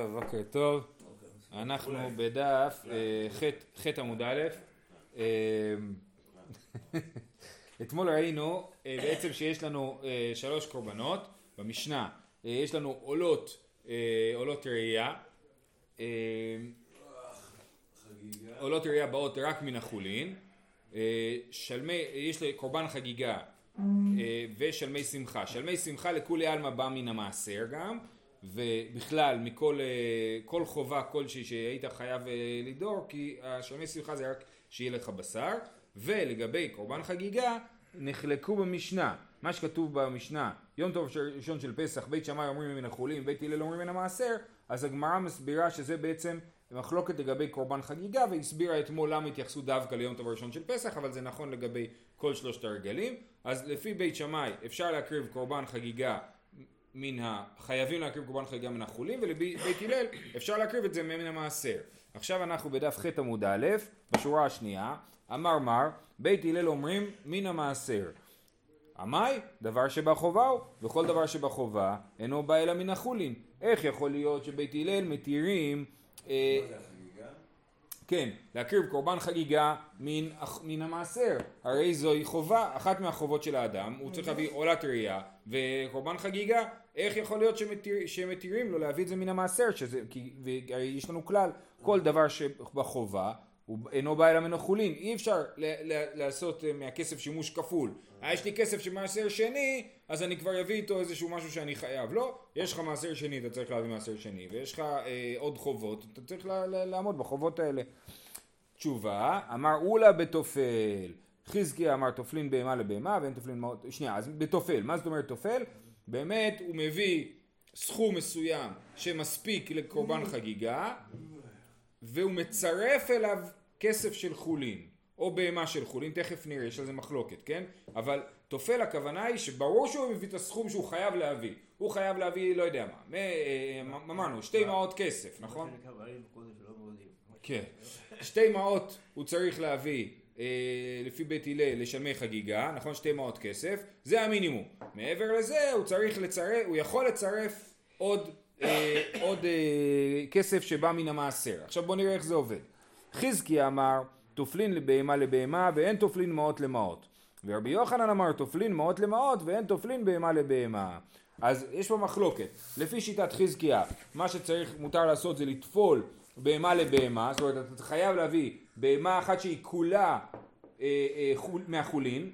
בוקר טוב, אנחנו בדף אה, ח' עמוד א', אה, אתמול ראינו אה, בעצם שיש לנו שלוש קורבנות במשנה, יש לנו עולות, עולות ראייה, עולות ראייה באות רק מן החולין, שלמי, יש קורבן חגיגה ושלמי שמחה, שלמי שמחה לכולי עלמא בא מן המעשר גם ובכלל מכל אה, כל חובה כלשהי שהיית חייב אה, לדור כי השלמי שמחה זה רק שיהיה לך בשר. ולגבי קורבן חגיגה נחלקו במשנה. מה שכתוב במשנה יום טוב ראשון של פסח בית שמאי אומרים מן החולים בית הלל אומרים מן המעשר אז הגמרא מסבירה שזה בעצם מחלוקת לגבי קורבן חגיגה והסבירה אתמול למה התייחסו דווקא ליום טוב הראשון של פסח אבל זה נכון לגבי כל שלושת הרגלים. אז לפי בית שמאי אפשר להקריב קורבן חגיגה מן ה... חייבים להקריב קורבן חגיגה מן החולים ולבית הלל אפשר להקריב את זה מן המעשר. עכשיו אנחנו בדף ח' עמוד א', בשורה השנייה, אמר מר, בית הלל אומרים מן המעשר. עמי, דבר שבחובה הוא, וכל דבר שבחובה אינו בא אלא מן החולין. איך יכול להיות שבית הלל מתירים... אה, כן, להקריב קורבן חגיגה מן, מן המעשר, הרי זוהי חובה, אחת מהחובות של האדם, הוא צריך להביא עולת ראייה וקורבן חגיגה, איך יכול להיות שמתיר, שמתירים לו להביא את זה מן המעשר, שזה, כי יש לנו כלל, כל דבר שבחובה הוא אינו בא אלא מן אי אפשר ל- ל- לעשות אה, מהכסף שימוש כפול. יש לי כסף של מעשר שני, אז אני כבר אביא איתו איזשהו משהו שאני חייב. לא, יש לך מעשר שני, אתה צריך להביא מעשר שני, ויש לך אה, עוד חובות, אתה צריך ל- ל- לעמוד בחובות האלה. תשובה, אמר אולה בתופל. חזקיה אמר תופלין בהמה לבהמה ואין תופלין מאות, שנייה, אז בתופל, מה זאת אומרת תופל? באמת הוא מביא סכום מסוים שמספיק לקורבן חגיגה והוא מצרף אליו כסף של חולין או בהמה של חולין, תכף נראה, יש על זה מחלוקת, כן? אבל תופל הכוונה היא שברור שהוא מביא את הסכום שהוא חייב להביא. הוא חייב להביא, לא יודע מה, אה, אמרנו, שתי מעות כסף, נכון? כן. שתי מעות הוא צריך להביא אה, לפי בית הלל לשלמי חגיגה, נכון? שתי מעות כסף, זה המינימום. מעבר לזה הוא צריך לצרף, הוא יכול לצרף עוד, אה, עוד כסף שבא מן המעשר. עכשיו בואו נראה איך זה עובד. חזקי אמר תופלין לבהמה לבהמה ואין תופלין מעות למעות. ורבי יוחנן אמר תופלין מעות למעות ואין תופלין בהמה לבהמה. אז יש פה מחלוקת. לפי שיטת חזקיה, מה שצריך, מותר לעשות זה לטפול בהמה לבהמה, זאת אומרת אתה חייב להביא בהמה אחת שהיא כולה אה, אה, חול, מהחולין,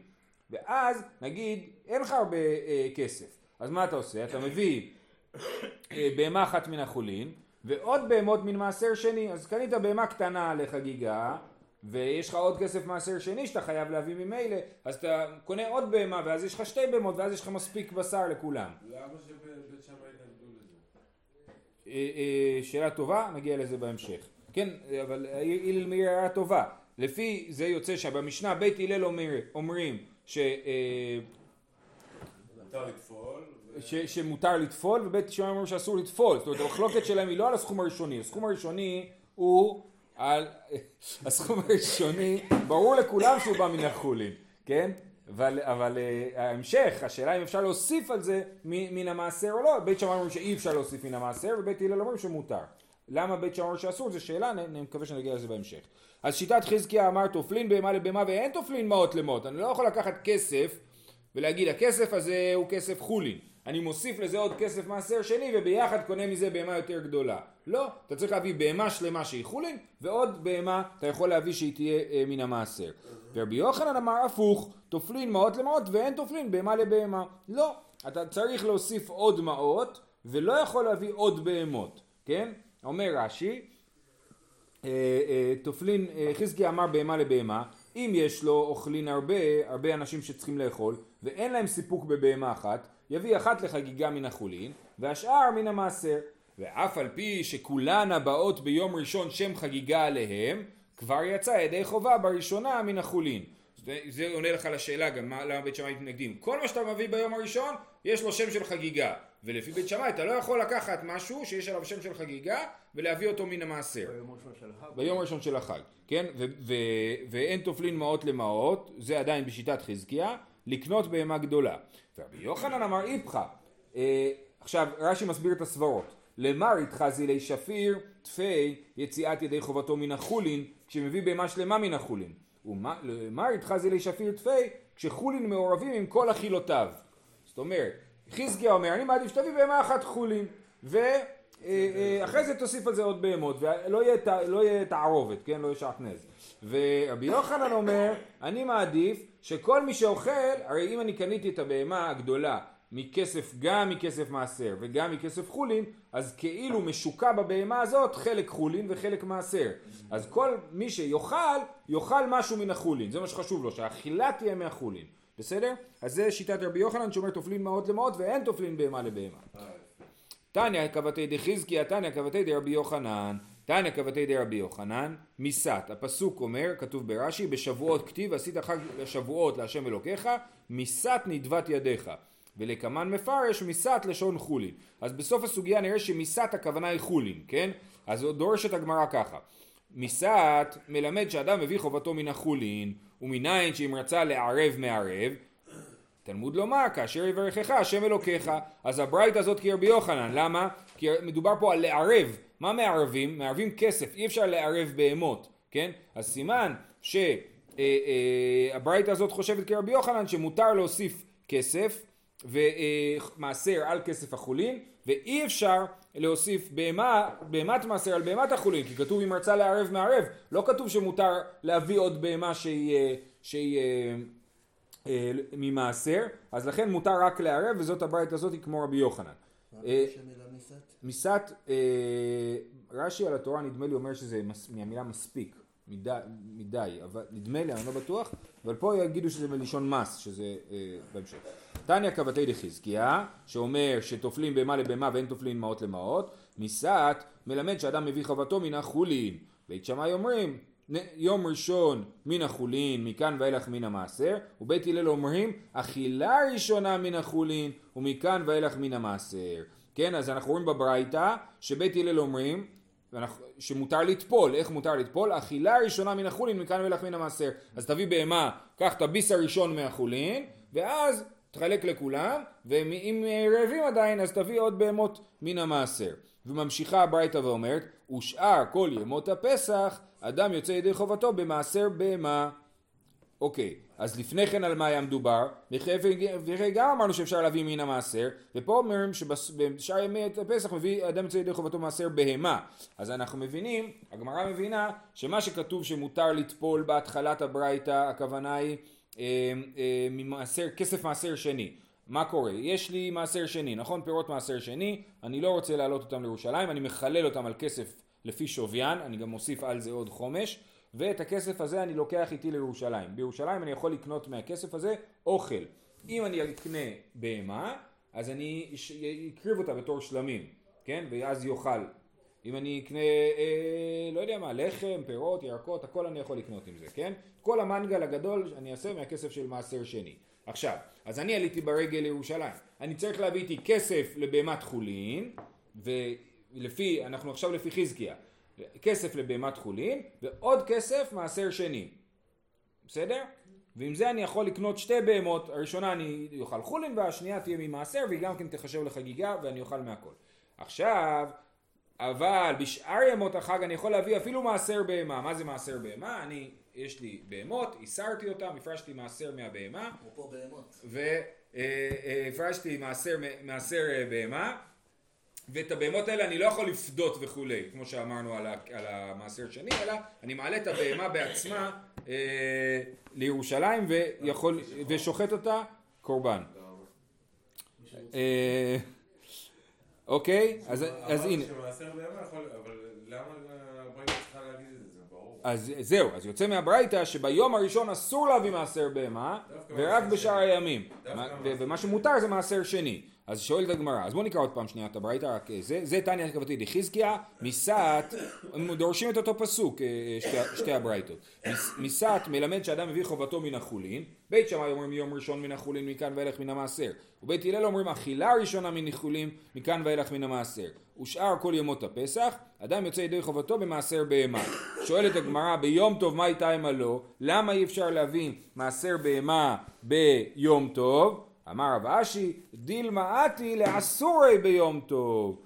ואז נגיד אין לך הרבה אה, כסף, אז מה אתה עושה? אתה מביא אה, בהמה אחת מן החולין ועוד בהמות מן מעשר שני, אז קנית בהמה קטנה לחגיגה ויש לך עוד כסף מעשר שני שאתה חייב להביא ממילא, אז אתה קונה עוד בהמה ואז יש לך שתי בהמות ואז יש לך מספיק בשר לכולם. למה שבית שמאי התנגדו לזה? אה, אה, שאלה טובה, נגיע לזה בהמשך. כן, אבל הלל מאיר הערה טובה. לפי זה יוצא שבמשנה בית הלל אומר, אומרים ש... אה, מותר לטפול. ש, שמותר לטפול ובית שמאי אומרים שאסור לטפול. זאת אומרת המחלוקת שלהם היא לא על הסכום הראשוני, הסכום הראשוני הוא על... הסכום הראשוני, ברור לכולם שהוא בא מן החולין, כן? אבל, אבל uh, ההמשך, השאלה אם אפשר להוסיף על זה מן המעשר או לא, בית שמאי אומרים שאי אפשר להוסיף מן המעשר ובית הלל אומרים שמותר. למה בית שמאי אומר שאסור? זו שאלה, אני מקווה שנגיע לזה בהמשך. אז שיטת חזקיה אמר תופלין בהמה לבהמה ואין תופלין מעות למעות. אני לא יכול לקחת כסף ולהגיד הכסף הזה הוא כסף חולין. אני מוסיף לזה עוד כסף מעשר שני וביחד קונה מזה בהמה יותר גדולה. לא, אתה צריך להביא בהמה שלמה שהיא חולין ועוד בהמה אתה יכול להביא שהיא תהיה אה, מן המעשר. ורבי יוחנן אמר הפוך, תופלין מעות למעות ואין תופלין בהמה לבהמה. לא, אתה צריך להוסיף עוד מעות ולא יכול להביא עוד בהמות, כן? אומר רש"י, אה, אה, תופלין, אה, חזקי אמר בהמה לבהמה, אם יש לו אוכלין הרבה, הרבה אנשים שצריכים לאכול, ואין להם סיפוק בבהמה אחת, יביא אחת לחגיגה מן החולין, והשאר מן המעשר. ואף על פי שכולן הבאות ביום ראשון שם חגיגה עליהם, כבר יצא ידי חובה בראשונה מן החולין. זה, זה עונה לך לשאלה גם מה, למה בית שמאי מתנגדים. כל מה שאתה מביא ביום הראשון, יש לו שם של חגיגה. ולפי בית שמאי אתה לא יכול לקחת משהו שיש עליו שם של חגיגה ולהביא אותו מן המעשר. ביום הראשון של החג. ביום הראשון של החג, כן? ו- ו- ואין תופלין מעות למעות, זה עדיין בשיטת חזקיה, לקנות בהמה גדולה. ורבי יוחנן אמר איפכא. אה, עכשיו רש"י מסביר את הסברות. למר התחזי לי שפיר תפי יציאת ידי חובתו מן החולין כשמביא בהמה שלמה מן החולין. ולמר התחזי לי שפיר תפי כשחולין מעורבים עם כל אכילותיו. זאת אומרת חזקיה אומר אני מעדיף שתביא בהמה אחת חולין ואחרי זה תוסיף על זה עוד בהמות ולא יהיה, לא יהיה תערובת כן? לא יהיה שעטנז ורבי יוחנן אומר אני מעדיף שכל מי שאוכל הרי אם אני קניתי את הבהמה הגדולה מכסף, גם מכסף מעשר וגם מכסף חולין, אז כאילו משוקע בבהמה הזאת חלק חולין וחלק מעשר. אז כל מי שיאכל, יאכל משהו מן החולין. זה מה שחשוב לו, שהאכילה תהיה מהחולין. בסדר? אז זה שיטת רבי יוחנן שאומר תופלין מעות למעות ואין תופלין בהמה לבהמה. תניא כבתי דחזקיה, תניא כבתי דרבי יוחנן. תניא כבתי דרבי יוחנן, מיסת. הפסוק אומר, כתוב ברש"י, בשבועות כתיב עשית חג שבועות להשם אלוקיך, מיסת נדבת ידיך. ולקמן מפרש מיסת לשון חולין. אז בסוף הסוגיה נראה שמיסת הכוונה היא חולין, כן? אז דורשת הגמרא ככה. מיסת מלמד שאדם מביא חובתו מן החולין, ומניין שאם רצה לערב מערב, תלמוד לומר כאשר יברכך השם אלוקיך אז הברייתא הזאת כרבי יוחנן למה? כי מדובר פה על לערב מה מערבים? מערבים כסף אי אפשר לערב בהמות כן? אז סימן שהברייתא אה, אה, הזאת חושבת כרבי יוחנן שמותר להוסיף כסף ומעשר על כסף החולין ואי אפשר להוסיף בהמה, בהמת מעשר על בהמת החולין כי כתוב אם רצה לערב מערב. לא כתוב שמותר להביא עוד בהמה שהיא, שהיא אה, אה, ממעשר אז לכן מותר רק לערב וזאת הברית הזאת כמו רבי יוחנן. אה, מיסת, אה, רש"י על התורה נדמה לי אומר שזה מהמילה מספיק מדי, מדי, אבל נדמה לי, אני לא בטוח, אבל פה יגידו שזה מלשון מס, שזה אה, בהמשך. תניא כבתי דחזקיה, שאומר שטופלים בהמה לבהמה ואין טופלים מעות למעות, מיסת מלמד שאדם מביא חובתו מן החולין. בית שמאי אומרים, יום ראשון מן החולין, מכאן ואילך מן המעשר, ובית הלל אומרים, אכילה ראשונה מן החולין, ומכאן ואילך מן המעשר. כן, אז אנחנו רואים בברייתא, שבית הלל אומרים, שמותר לטפול, איך מותר לטפול? אכילה ראשונה מן החולין מכאן ואילך מן המעשר. אז תביא בהמה, קח את הביס הראשון מהחולין, ואז תחלק לכולם, ואם רעבים עדיין אז תביא עוד בהמות מן המעשר. וממשיכה הברייתא ואומרת, ושאר כל ימות הפסח, אדם יוצא ידי חובתו במעשר בהמה. אוקיי, אז לפני כן על מה היה מדובר? וגם אמרנו שאפשר להביא מן המעשר, ופה אומרים שבשאר ימי הפסח מביא אדם יוצא ידי חובתו מעשר בהמה. אז אנחנו מבינים, הגמרא מבינה, שמה שכתוב שמותר לטפול בהתחלת הברייתא, הכוונה היא אה, אה, ממעשר, כסף מעשר שני. מה קורה? יש לי מעשר שני, נכון? פירות מעשר שני, אני לא רוצה להעלות אותם לירושלים, אני מחלל אותם על כסף לפי שוויין, אני גם מוסיף על זה עוד חומש. ואת הכסף הזה אני לוקח איתי לירושלים. בירושלים אני יכול לקנות מהכסף הזה אוכל. אם אני אקנה בהמה, אז אני אקריב אותה בתור שלמים, כן? ואז יאכל. אם אני אקנה, אה, לא יודע מה, לחם, פירות, ירקות, הכל אני יכול לקנות עם זה, כן? כל המנגל הגדול אני אעשה מהכסף של מעשר שני. עכשיו, אז אני עליתי ברגל לירושלים. אני צריך להביא איתי כסף לבהמת חולין, ולפי, אנחנו עכשיו לפי חזקיה. כסף לבהמת חולין ועוד כסף מעשר שני. בסדר? ועם זה אני יכול לקנות שתי בהמות, הראשונה אני אוכל חולין והשנייה תהיה ממעשר והיא גם כן תחשב לחגיגה ואני אוכל מהכל. עכשיו, אבל בשאר ימות החג אני יכול להביא אפילו מעשר בהמה. מה זה מעשר בהמה? אני, יש לי בהמות, הסרתי אותם, הפרשתי מעשר מהבהמה. אפרופו בהמות. והפרשתי מעשר, מעשר אה, בהמה. ואת הבהמות האלה אני לא יכול לפדות וכולי, כמו שאמרנו על, ה, על המעשר שני, אלא אני מעלה את הבהמה בעצמה אה, לירושלים ויכול, ושוחט אותה קורבן. אה, אוקיי, אז, אז הנה. אז זהו, אז יוצא מהברייתא שביום הראשון אסור להביא מעשר בהמה ורק בשאר הימים. ומה שמותר זה מעשר שני אז שואלת הגמרא, אז בואו נקרא עוד פעם שנייה את הברייתא, רק אה, זה, זה תניא כבתי דחזקיה, מיסת, הם דורשים את אותו פסוק, אה, שתי, שתי הברייתות. מיסת מלמד שאדם מביא חובתו מן החולין, בית שמאי אומרים יום ראשון מן החולין מכאן ואילך מן המעשר, ובית הלל אומרים אכילה ראשונה מן החולין מכאן ואילך מן המעשר, ושאר כל ימות הפסח, אדם יוצא ידי חובתו במעשר בהמה. שואלת הגמרא, ביום טוב מה איתה לו? למה אי אפשר להביא מעשר בהמה ביום טוב? אמר רב אשי, דילמה אתי לאסורי ביום טוב.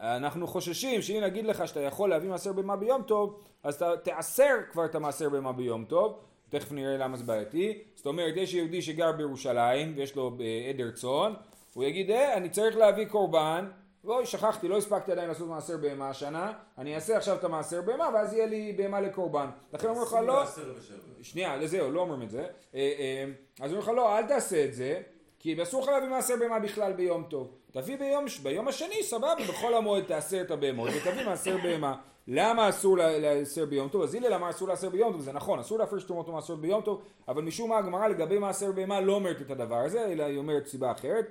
אנחנו חוששים שאם נגיד לך שאתה יכול להביא מעשר בהמה ביום טוב, אז אתה תעשר כבר את המעשר בהמה ביום טוב, תכף נראה למה זה בעייתי. זאת אומרת, יש יהודי שגר בירושלים ויש לו אה, עדר צאן, הוא יגיד, אה, אני צריך להביא קורבן, ואוי, שכחתי, לא הספקתי עדיין לעשות מעשר בהמה השנה, אני אעשה עכשיו את המעשר בהמה ואז יהיה לי בהמה לקורבן. לכן אומר לך לא, שנייה, לזהו, לא אומרים את זה. אה, אה, אז אומר לך לא, אל תעשה את זה, כי אסור לך להביא מעשר בהמה בכלל ביום טוב. תביא ביום, ביום השני, סבבה, בחול המועד תעשר את הבהמות ותביא מעשר בהמה. למה אסור לעשר ביום טוב? אז הנה למה אסור לעשר ביום טוב, זה נכון, אסור להפריש תרומות ומעשרות ביום טוב, אבל משום מה הגמרא לגבי מעשר בהמה לא אומרת את הדבר הזה, אלא היא אומרת סיבה אחרת.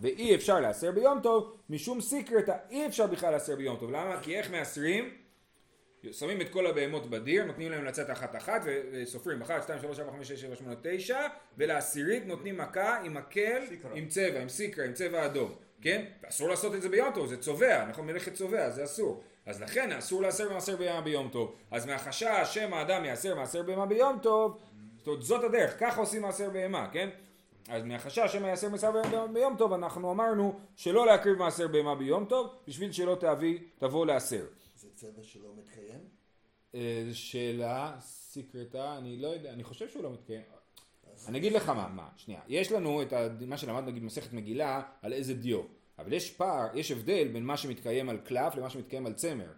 ואי אפשר לעשר ביום טוב, משום סיקרתא אי אפשר בכלל לעשר ביום טוב. למה? כי איך מעשרים? שמים את כל הבהמות בדיר, נותנים להם לצאת אחת אחת וסופרים אחת, שתיים, שלוש, ארבע, חמש, שש, שבע, שמונה, תשע ולעשירית נותנים מכה עם מקל, עם צבע, עם סיקרה, עם צבע אדום, כן? אסור לעשות את זה ביום טוב, זה צובע, נכון? מלאכת צובע, זה אסור. אז לכן אסור לעשר מעשר בהמה ביום טוב. אז מהחשש שמא האדם יעשר מעשר בהמה ביום טוב, זאת אומרת זאת הדרך, ככה עושים מעשר בהמה, כן? אז מהחשש שמא יעשר מעשר בהמה ביום טוב, אנחנו אמרנו שלא להקריב מעשר בהמה ביום טוב, בשביל שלא תביא, תבוא לעשר. צבע שלא מתקיים? אה, שאלה, סיקרטה, אני לא יודע, אני חושב שהוא לא מתקיים. אני אגיד לך מה, מה, שנייה. יש לנו את מה שלמדנו נגיד במסכת מגילה על איזה דיו. אבל יש פער, יש הבדל בין מה שמתקיים על קלף למה שמתקיים על צמר.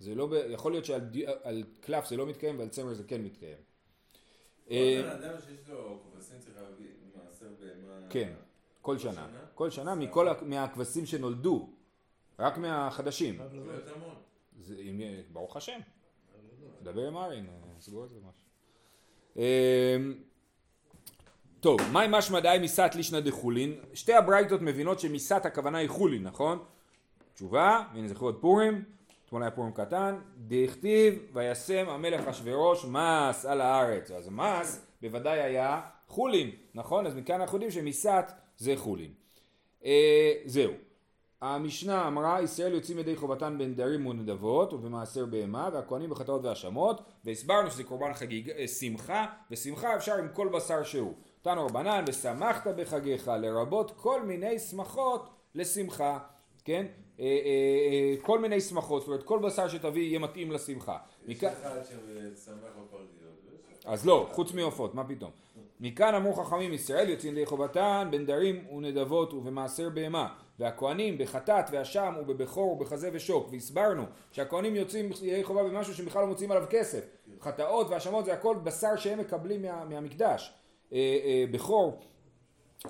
זה לא, יכול להיות שעל קלף זה לא מתקיים ועל צמר זה כן מתקיים. כל אה, בן אדם שיש לו כבשים צריך להביא מעשר בהמה... כן, כל שנה. כל שנה מהכבשים שנולדו. רק מהחדשים. זה, אם, ברוך השם. דבר עם ארין, סגור את זה משהו. אמ, טוב, מהי משמע דאי מיסת לישנא דחולין? שתי הברייתות מבינות שמיסת הכוונה היא חולין, נכון? תשובה, הנה זכרו עוד פורים, אתמול היה פורים קטן, דכתיב וישם המלך אשוורוש מס על הארץ. אז מס בוודאי היה חולין, נכון? אז מכאן אנחנו יודעים שמיסת זה חולין. אה, זהו. המשנה אמרה ישראל יוצאים ידי חובתן בנדרים ונדבות ובמעשר בהמה והכהנים בחטאות והאשמות. והסברנו שזה קורבן חגיג, אה, שמחה ושמחה אפשר עם כל בשר שהוא. תנו רבנן ושמחת בחגיך לרבות כל מיני שמחות לשמחה כן כל מיני שמחות זאת אומרת כל בשר שתביא יהיה מתאים לשמחה. יש אחד ששמח בפרגיות אז לא חוץ מעופות מה פתאום? מכאן אמרו חכמים ישראל יוצאים ידי חובתן בנדרים ונדבות ובמעשר בהמה. והכהנים בחטאת ואשם ובבכור ובחזה ושוק. והסברנו שהכהנים יוצאים ידי חובה במשהו שבכלל לא מוצאים עליו כסף. חטאות והאשמות זה הכל בשר שהם מקבלים מה, מהמקדש. אה, אה, בכור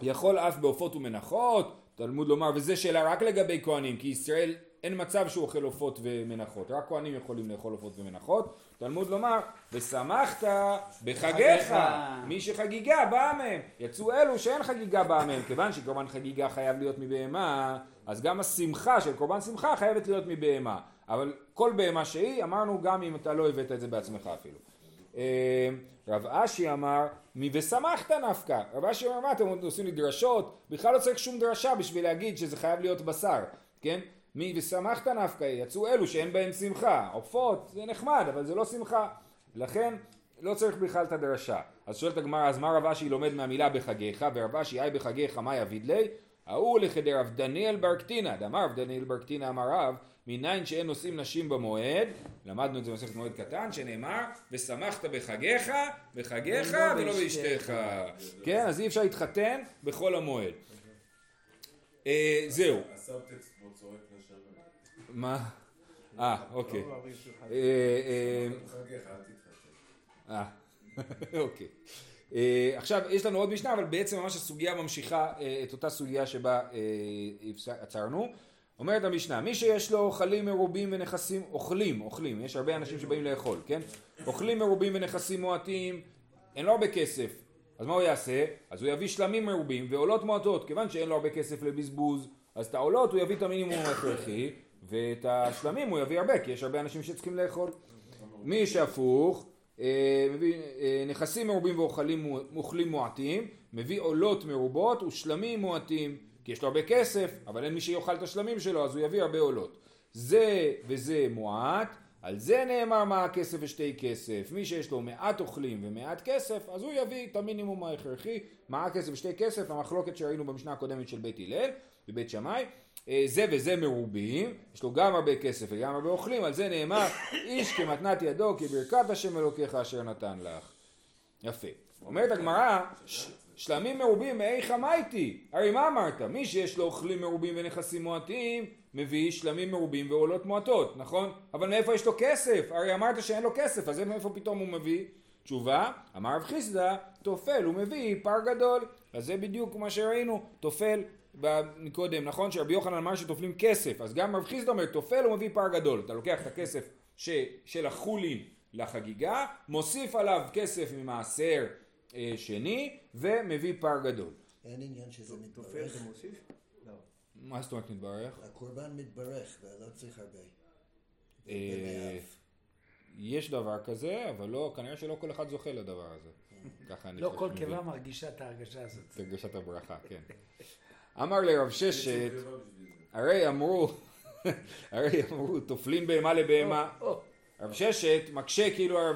יכול אף בעופות ומנחות תלמוד לומר וזה שאלה רק לגבי כהנים כי ישראל אין מצב שהוא אוכל עופות ומנחות, רק כהנים יכולים לאכול עופות ומנחות. תלמוד לומר, ושמחת בחגיך, מי שחגיגה באה מהם. יצאו אלו שאין חגיגה באה מהם, כיוון שקורבן חגיגה חייב להיות מבהמה, אז גם השמחה של קורבן שמחה חייבת להיות מבהמה. אבל כל בהמה שהיא, אמרנו גם אם אתה לא הבאת את זה בעצמך אפילו. רב אשי אמר, מי ושמחת נפקא. רב אשי אמר, מה אתם עושים לי דרשות? בכלל לא צריך שום דרשה בשביל להגיד שזה חייב להיות בשר, כן? מי ושמחת נפקא, יצאו אלו שאין בהם שמחה. עופות זה נחמד, אבל זה לא שמחה. לכן לא צריך בכלל את הדרשה. אז שואלת הגמרא, אז מה רב אשי לומד מהמילה בחגיך, ורב אשי אי בחגיך מה יביד לי? ההוא לכדי רב דניאל בר קטינא, דאמר רב דניאל בר קטינא אמר רב, מניין שאין נושאים נשים במועד, למדנו את זה במסכת מועד קטן, שנאמר, ושמחת בחגיך, בחגיך ולא באשתך. כן, אז אי אפשר להתחתן בחול המועד. אה, זהו. מה? אה, אוקיי. אה, אה, אה אוקיי. עכשיו, יש לנו עוד משנה, אבל בעצם ממש הסוגיה ממשיכה את אותה סוגיה שבה עצרנו. אומרת המשנה, מי שיש לו אוכלים מרובים ונכסים, אוכלים, אוכלים, יש הרבה אנשים שבאים לאכול, כן? אוכלים מרובים ונכסים מועטים, אין לו הרבה כסף, אז מה הוא יעשה? אז הוא יביא שלמים מרובים ועולות מועטות, כיוון שאין לו הרבה כסף לבזבוז, אז את העולות הוא יביא את המינימום ההכרחי, ואת השלמים הוא יביא הרבה, כי יש הרבה אנשים שצריכים לאכול. מי שהפוך, נכסים מרובים ואוכלים מועטים, מביא עולות מרובות ושלמים מועטים, כי יש לו הרבה כסף, אבל אין מי שיאכל את השלמים שלו, אז הוא יביא הרבה עולות. זה וזה מועט, על זה נאמר מה הכסף ושתי כסף. מי שיש לו מעט אוכלים ומעט כסף, אז הוא יביא את המינימום ההכרחי, מה הכסף ושתי כסף, המחלוקת שראינו במשנה הקודמת של בית הלל, בבית שמאי. אה, זה וזה מרובים, יש לו גם הרבה כסף וגם הרבה אוכלים, על זה נאמר איש כמתנת ידו כברכת השם אלוקיך אשר נתן לך. יפה. אומרת הגמרא, שלמים מרובים מאיך אמייתי? הרי מה אמרת? מי שיש לו אוכלים מרובים ונכסים מועטים, מביא שלמים מרובים ועולות מועטות, נכון? אבל מאיפה יש לו כסף? הרי אמרת שאין לו כסף, אז מאיפה פתאום הוא מביא? תשובה, אמר רב חיסדא, תופל הוא מביא פר גדול. אז זה בדיוק מה שראינו, תופל מקודם, נכון? שרבי יוחנן אמר שטופלים כסף, אז גם רב חיסדא אומר, תופל הוא מביא פר גדול. אתה לוקח את הכסף ש, של החולין לחגיגה, מוסיף עליו כסף ממעשר אה, שני, ומביא פר גדול. אין עניין שזה מתברך. זה מוסיף? לא. מה זאת אומרת מתברך? הקורבן מתברך ולא צריך הרבה. אה. יש דבר כזה, אבל לא, כנראה שלא כל אחד זוכה לדבר הזה. ככה אני לא כל. קיבה מרגישה את ההרגשה הזאת. את הרגשת הברכה, כן. אמר לרב ששת, לא. הרי אמרו, הרי אמרו, טופלים בהמה לבהמה. רב ששת מקשה כאילו על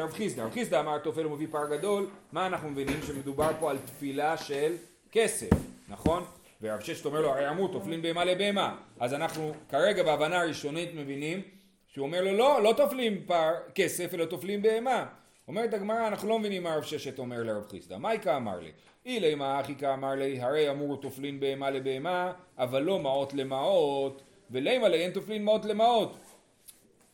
רב- חיסדא. רב חיסדא אמר תופל ומביא פר גדול, מה אנחנו מבינים? שמדובר פה על תפילה של כסף, נכון? ורב ששת אומר לו, הרי אמרו טופלים בהמה לבהמה. אז אנחנו כרגע בהבנה הראשונית מבינים שהוא אומר לו, לא, לא טופלים פר כסף, אלא טופלים בהמה. אומרת הגמרא, אנחנו לא מבינים מה רב ששת אומר לרב חיסדא. מאי קאמר ליה, אילימא הכי קאמר ליה, הרי אמרו טופלין בהמה לבהמה, אבל לא מעות למעות, ולימא ליה אין טופלין מעות למעות.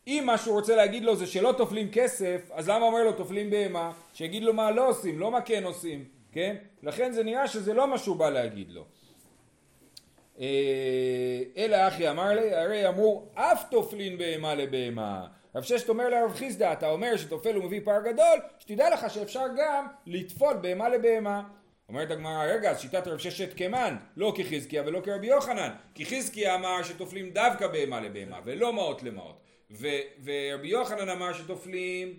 אם מה שהוא רוצה להגיד לו זה שלא טופלים כסף, אז למה אומר לו טופלים בהמה? שיגיד לו מה לא עושים, לא מה כן עושים, כן? לכן זה נראה שזה לא מה שהוא בא להגיד לו. אה, אלא אחי אמר לי, הרי אמרו אף טופלין בהמה לבהמה. רב ששת אומר לרב חיסדא, אתה אומר שטופל ומביא פר גדול, שתדע לך שאפשר גם לטפול בהמה לבהמה. אומרת הגמרא, רגע, אז שיטת רב ששת כמן, לא כחזקיה ולא כרבי יוחנן, כי חזקיה אמר שטופלים דווקא בהמה לבהמה ולא מעות למעות, ו- ורבי יוחנן אמר שטופלים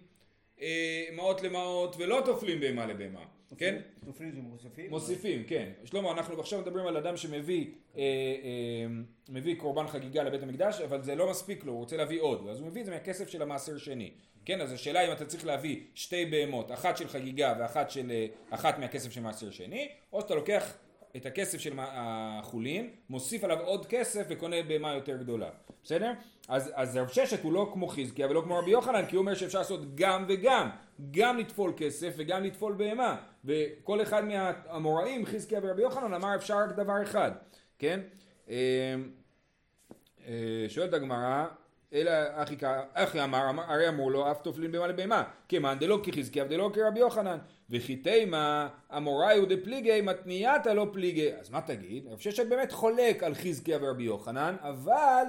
אה, מעות למעות ולא טופלים בהמה לבהמה, כן? תופלים זה מוסיפים? מוסיפים, כן. שלמה, אנחנו עכשיו מדברים על אדם שמביא אה, אה, מביא קורבן חגיגה לבית המקדש, אבל זה לא מספיק לו, הוא רוצה להביא עוד, אז הוא מביא את זה מהכסף של המעשר שני. כן, אז השאלה אם אתה צריך להביא שתי בהמות, אחת של חגיגה ואחת של, אה, אחת מהכסף של מעשר שני, או שאתה לוקח את הכסף של החולין, מוסיף עליו עוד כסף וקונה בהמה יותר גדולה. בסדר? אז, אז רב ששת הוא לא כמו חזקיה ולא כמו רבי יוחנן, כי הוא אומר שאפשר לעשות גם וגם, גם לטפול כסף וגם לטפול בהמה. וכל אחד מהאמוראים, חזקיה ורבי יוחנן, אמר אפשר רק דבר אחד, כן? אה, אה, שואלת הגמרא, אלא אחי, אחי אמר, אמר, הרי אמרו לו אף טופלין בהמה לבהמה, כמאן דלא כחזקיה ודלא כרבי יוחנן, וכי תימה אמוראי ודפליגי מתנייתא לא פליגי, אז מה תגיד? רב ששת באמת חולק על חזקיה ורבי יוחנן, אבל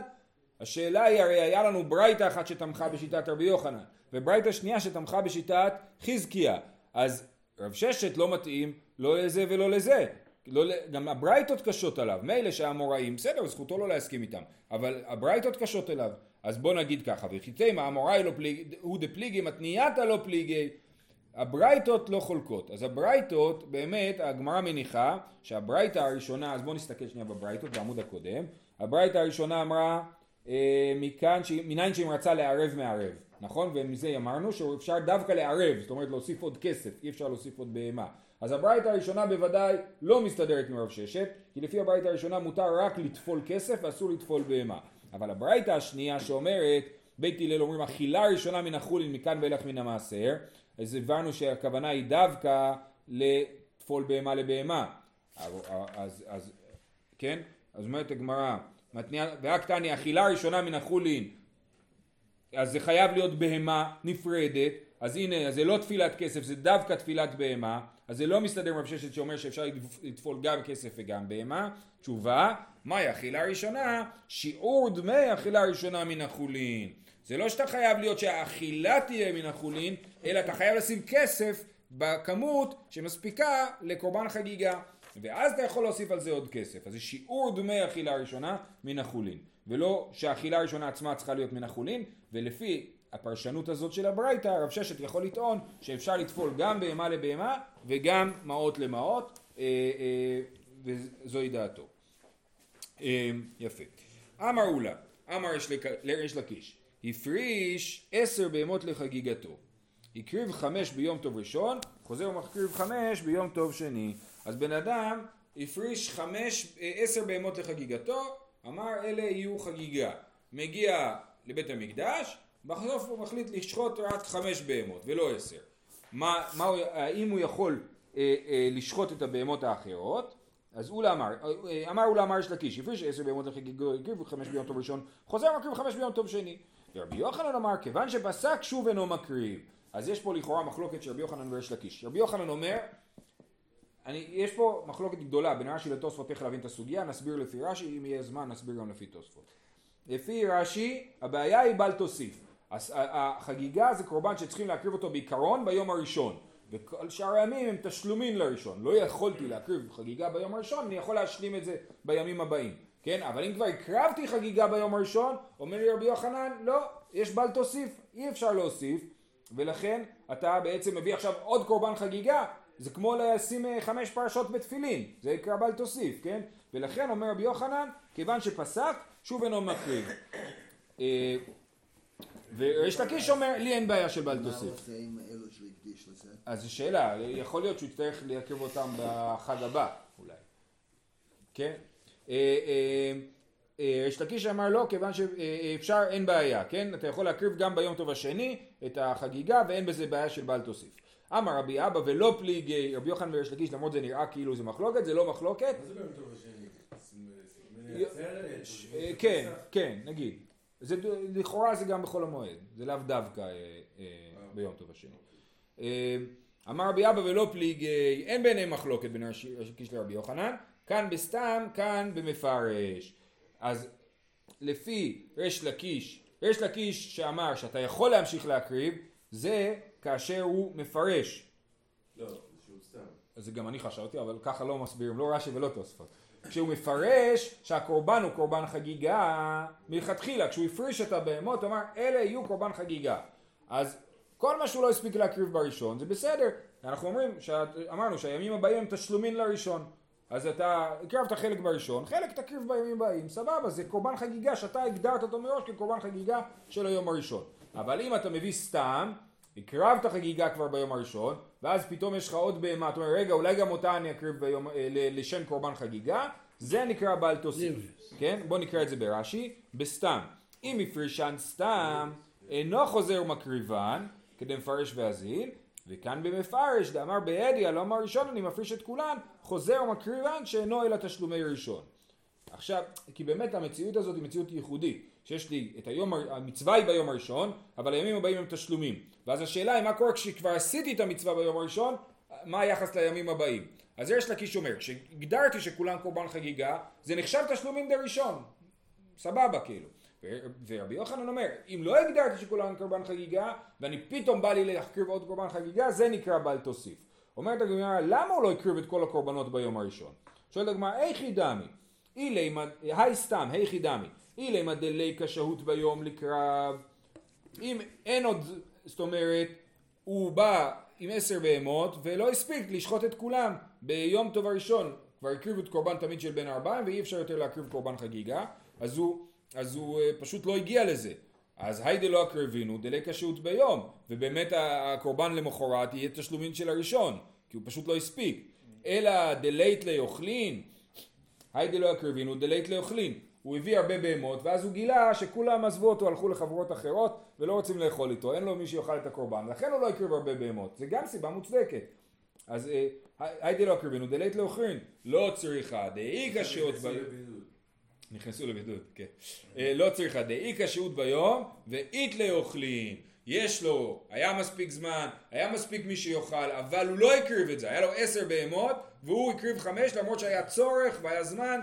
השאלה היא הרי היה לנו ברייתא אחת שתמכה בשיטת רבי יוחנן, וברייתא שנייה שתמכה בשיטת חזקיה, אז רב ששת לא מתאים לא לזה ולא לזה, לא, גם הברייתות קשות עליו, מילא שהאמוראים, בסדר, זכותו לא להסכים איתם, אבל הברייתות קשות אליו, אז בוא נגיד ככה, וחיתי מה אמוראי לא פליגי, הוא דפליגי מתנייתא לא פליגי, הברייתות לא חולקות, אז הברייתות באמת הגמרא מניחה שהברייתא הראשונה, אז בואו נסתכל שנייה בברייתות בעמוד הקודם, הברייתא הראשונה אמרה אה, מכאן, ש... מניין שאם רצה לערב מערב, נכון? ומזה אמרנו שאפשר דווקא לערב, זאת אומרת להוסיף עוד כסף, אי אפשר להוסיף עוד בהמה. אז הברייתא הראשונה בוודאי לא מסתדרת עם רב ששת, כי לפי הברייתא הראשונה מותר רק לטפול כסף ואסור לטפול בהמה. אבל הברייתא השנייה שאומרת בית הלל אומרים אכילה ראשונה מן החולין מכאן ואילך מן המעשר, אז הבנו שהכוונה היא דווקא לטפול בהמה לבהמה. אז, אז, אז כן? אז אומרת הגמרא, תניא אכילה ראשונה מן החולין, אז זה חייב להיות בהמה נפרדת, אז הנה, אז זה לא תפילת כסף, זה דווקא תפילת בהמה, אז זה לא מסתדר עם רב ששת שאומר שאפשר לטפול גם כסף וגם בהמה. תשובה, מהי אכילה ראשונה? שיעור דמי אכילה ראשונה מן החולין. זה לא שאתה חייב להיות שהאכילה תהיה מן החולין, אלא אתה חייב לשים כסף בכמות שמספיקה לקורבן חגיגה. ואז אתה יכול להוסיף על זה עוד כסף. אז זה שיעור דמי אכילה ראשונה מן החולין. ולא שהאכילה הראשונה עצמה צריכה להיות מן החולין, ולפי הפרשנות הזאת של הברייתא, רב ששת יכול לטעון שאפשר לטפול גם בהמה לבהמה וגם מעות למעות, אה, אה, וזוהי דעתו. אה, יפה. אמר אולה, אמר לריש לקיש, הפריש עשר בהמות לחגיגתו. הקריב חמש ביום טוב ראשון, חוזר ומקריב חמש ביום טוב שני. אז בן אדם הפריש חמש, עשר בהמות לחגיגתו, אמר אלה יהיו חגיגה. מגיע לבית המקדש, בסוף הוא מחליט לשחוט רק חמש בהמות ולא עשר. מה, מה, האם הוא יכול אה, אה, לשחוט את הבהמות האחרות? אז אולה אמר, אה, אמר אולה אמר יש לקיש, הפריש עשר בהמות לחגיגו, הקריב חמש ביום טוב ראשון, חוזר מקריב חמש ביום טוב שני. ורבי יוחנן אמר, כיוון שפסק שוב אינו מקריב. אז יש פה לכאורה מחלוקת של רבי יוחנן וריש לקיש. רבי יוחנן אומר, אני, יש פה מחלוקת גדולה בין רש"י לתוספות איך להבין את הסוגיה, נסביר לפי רש"י, אם יהיה זמן נסביר גם לפי תוספות. לפי רש"י, הבעיה היא בל תוסיף. אז ה- החגיגה זה קורבן שצריכים להקריב אותו בעיקרון ביום הראשון. וכל שאר הימים הם תשלומים לראשון. לא יכולתי להקריב חגיגה ביום הראשון, אני יכול להשלים את זה בימים הבאים. כן? אבל אם כבר הקרבתי חגיגה ביום הראשון, אומר לי רבי יוחנן, לא, יש בל תוסיף, אי אפשר להוסיף. ולכן אתה בעצם מביא עכשיו עוד קורבן חגיגה, זה כמו לשים אה, חמש פרשות בתפילין, זה יקרא בל תוסיף, כן? ולכן אומר רבי יוחנן, כיוון שפסק, שוב אינו מקריב. אה, וריש לקיש אומר, לי אין בעיה של בל מה הוא. עושה עם אלו שהוא הקדיש לזה? אז זו שאלה, יכול להיות שהוא יצטרך להקריב אותם בחג הבא, אולי. כן? אה, אה, אה, ריש לקיש אמר לא, כיוון שאפשר, אין בעיה, כן? אתה יכול להקריב גם ביום טוב השני את החגיגה ואין בזה בעיה של בל תוסיף. אמר רבי אבא ולא פליגי, רבי יוחנן וריש לקיש, למרות זה נראה כאילו זה מחלוקת, זה לא מחלוקת. מה זה ביום טוב השני? אה, כן, כן, נגיד. זה, לכאורה זה גם בחול המועד, זה לאו דווקא אה, אה, ביום טוב השני. אה, אמר רבי אבא ולא פליגי, אין ביניהם מחלוקת בין רש"י לקיש לרבי יוחנן, כאן בסתם, כאן במפרש. אז לפי ריש לקיש, ריש לקיש שאמר שאתה יכול להמשיך להקריב, זה כאשר הוא מפרש. לא, זה שהוא סתם. אז זה גם אני חשבתי, אבל ככה לא מסבירים, לא רש"י ולא תוספות. כשהוא מפרש שהקורבן הוא קורבן חגיגה, מלכתחילה, כשהוא הפריש את הבהמות, הוא אמר, אלה יהיו קורבן חגיגה. אז כל מה שהוא לא הספיק להקריב בראשון, זה בסדר. אנחנו אומרים, אמרנו שהימים הבאים הם תשלומים לראשון. אז אתה הקרבת חלק בראשון, חלק תקריב בימים הבאים, סבבה, זה קורבן חגיגה שאתה הגדרת אותו מראש כקורבן חגיגה של היום הראשון. אבל אם אתה מביא סתם, הקרבת חגיגה כבר ביום הראשון, ואז פתאום יש לך עוד בהמה, אתה אומר, רגע, אולי גם אותה אני אקריב ביום, אה, לשם קורבן חגיגה, זה נקרא בעל תוסיף. כן? בוא נקרא את זה ברש"י, בסתם. אם הפרישן סתם, אינו חוזר ומקריבן, כדי מפרש ואזיל, וכאן במפרש, דאמר בידי, על היום הראשון אני מפריש את כולן, חוזר ומקריבן שאינו אלא תשלומי ראשון. עכשיו, כי באמת המציאות הזאת היא מציאות ייחודית, שיש לי את היום, המצווה היא ביום הראשון, אבל הימים הבאים הם תשלומים. ואז השאלה היא מה קורה כשכבר עשיתי את המצווה ביום הראשון, מה היחס לימים הבאים. אז יש לקיש אומר, כשהגדרתי שכולם קורבן חגיגה, זה נחשב תשלומים דראשון. סבבה כאילו. ורבי יוחנן אומר, אם לא הגדרתי שכולם קורבן חגיגה, ואני פתאום בא לי להקריב עוד קורבן חגיגה, זה נקרא בל תוסיף. אומרת הגמרא, למה הוא לא הקריב את כל הקורבנות ביום הראשון? שואלת הגמרא, איכי דמי, אילי היי סתם, היכי דמי, אילי מדליקה שהות ביום לקרב, אם אין עוד, זאת אומרת, הוא בא עם עשר בהמות ולא הספיק לשחוט את כולם ביום טוב הראשון, כבר הקריבו את קורבן תמיד של בן ארבעים ואי אפשר יותר להקריב קורבן חגיגה, אז הוא, אז הוא אה, פשוט לא הגיע לזה. אז היידה לא הקרבינו, דלקה שהות ביום, ובאמת הקורבן למחרת יהיה תשלומין של הראשון, כי הוא פשוט לא הספיק. אלא דלית ליוכלין, היידה לא יקרבינו, דלית לאוכלין. הוא הביא הרבה בהמות, ואז הוא גילה שכולם עזבו אותו, הלכו לחברות אחרות, ולא רוצים לאכול איתו, אין לו מי שיאכל את הקורבן, לכן הוא לא הקריב הרבה בהמות. זה גם סיבה מוצדקת. אז אה, היידה לא יקרבינו, דלית לאוכלין. לא צריכה, דאיכא שעות נכנסו ביום. נכנסו לבידוד, כן. אה, לא צריכה, דאיכא שהות ביום, ואית לאוכלין. יש לו, היה מספיק זמן, היה מספיק מי שיאכל, אבל הוא לא הקריב את זה, היה לו עשר בהמות, והוא הקריב חמש למרות שהיה צורך והיה זמן,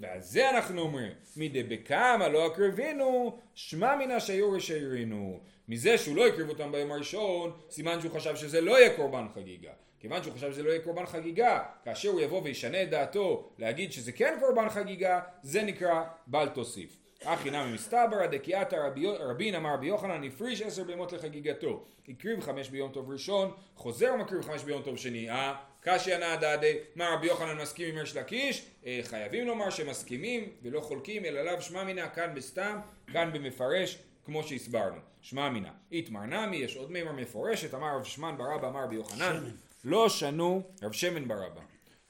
ועל זה אנחנו אומרים, מדי בכמה לא הקרבינו, שמע מינה שיורש העירינו. מזה שהוא לא הקריב אותם ביום הראשון, סימן שהוא חשב שזה לא יהיה קורבן חגיגה. כיוון שהוא חשב שזה לא יהיה קורבן חגיגה, כאשר הוא יבוא וישנה את דעתו להגיד שזה כן קורבן חגיגה, זה נקרא בל תוסיף. אחי נמי מסתברא דקיאתא רבי- רבין אמר רבי יוחנן הפריש עשר בהמות לחגיגתו. הקריב חמש ביום טוב ראשון, חוזר ומקריב חמש ביום טוב שני. אה? קשיא נא דדי, מה רבי יוחנן מסכים עם ריש לקיש? אה, חייבים לומר שמסכימים ולא חולקים, אלא לאו שמע מינא כאן בסתם, כאן במפרש, כמו שהסברנו. שמע מינא. איתמר נמי, יש עוד מימר מפורשת, אמר רב שמן ברבא, אמר רבי יוחנן, לא שנו, רב שמן ברבא.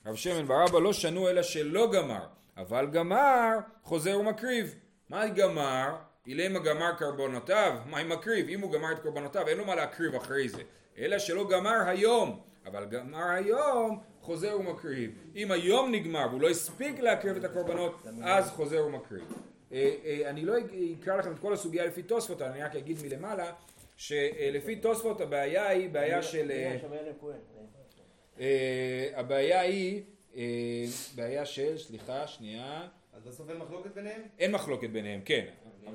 רב שמן ברבא לא שנו אלא שלא גמר, אבל גמר חוזר ומקריב. מה גמר? אילמה גמר קרבנותיו, מה עם מקריב? אם הוא גמר את קרבנותיו אין לו מה להקריב אחרי זה, אלא שלא גמר היום, אבל גמר היום חוזר ומקריב. אם היום נגמר והוא לא הספיק להקריב את הקורבנות, אז חוזר ומקריב. אה, אה, אני לא אקרא לכם את כל הסוגיה לפי תוספות, אני רק אגיד מלמעלה, שלפי תוספות הבעיה היא בעיה של... אה, הבעיה היא, בעיה של, סליחה, שנייה, אז בסוף אין מחלוקת ביניהם? אין מחלוקת ביניהם, כן,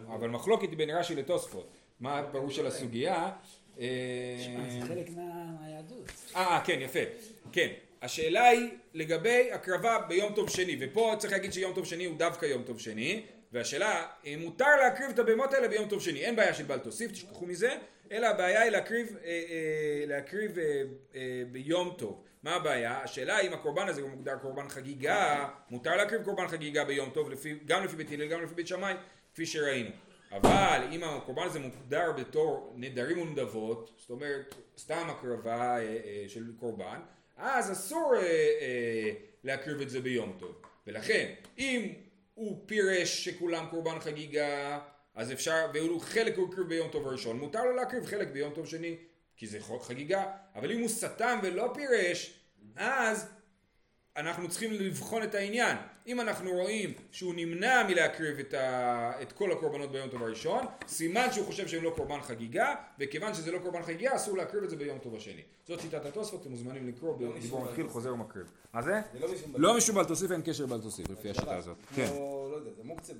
אבל מחלוקת היא בין רש"י לתוספות. מה הפירוש של הסוגיה? אה, זה חלק מה- מהיהדות. אה, כן, יפה. כן. השאלה היא לגבי הקרבה ביום טוב שני, ופה צריך להגיד שיום טוב שני הוא דווקא יום טוב שני, והשאלה, אם מותר להקריב את הבהמות האלה ביום טוב שני, אין בעיה של בל תוסיף, תשכחו מזה, אלא הבעיה היא להקריב, אה, אה, להקריב אה, אה, ביום טוב. מה הבעיה? השאלה אם הקורבן הזה הוא מוגדר קורבן חגיגה, מותר להקריב קורבן חגיגה ביום טוב, לפי, גם לפי בית הלל, גם לפי בית שמאי, כפי שראינו. אבל אם הקורבן הזה מוגדר בתור נדרים ונדבות, זאת אומרת סתם הקרבה אה, אה, של קורבן, אז אסור אה, אה, להקריב את זה ביום טוב. ולכן, אם הוא פירש שכולם קורבן חגיגה, אז אפשר, והוא חלק הוא הקריב ביום טוב הראשון, מותר לו להקריב חלק ביום טוב שני, כי זה חוק חגיגה, אבל אם הוא סתם ולא פירש, אז אנחנו צריכים לבחון את העניין. אם אנחנו רואים שהוא נמנע מלהקריב את, ה... את כל הקורבנות ביום טוב הראשון, סימן שהוא חושב שהם לא קורבן חגיגה, וכיוון שזה לא קורבן חגיגה, אסור להקריב את זה ביום טוב השני. זאת שיטת התוספות, אתם מוזמנים לקרוא בדיבור משום מתחיל, חוזר ומקריב. מה זה? זה לא משום לא בל תוסיף, אין קשר בל תוסיף, לפי השיטה הזאת. כן. כמו, לא יודע, זה מוקצה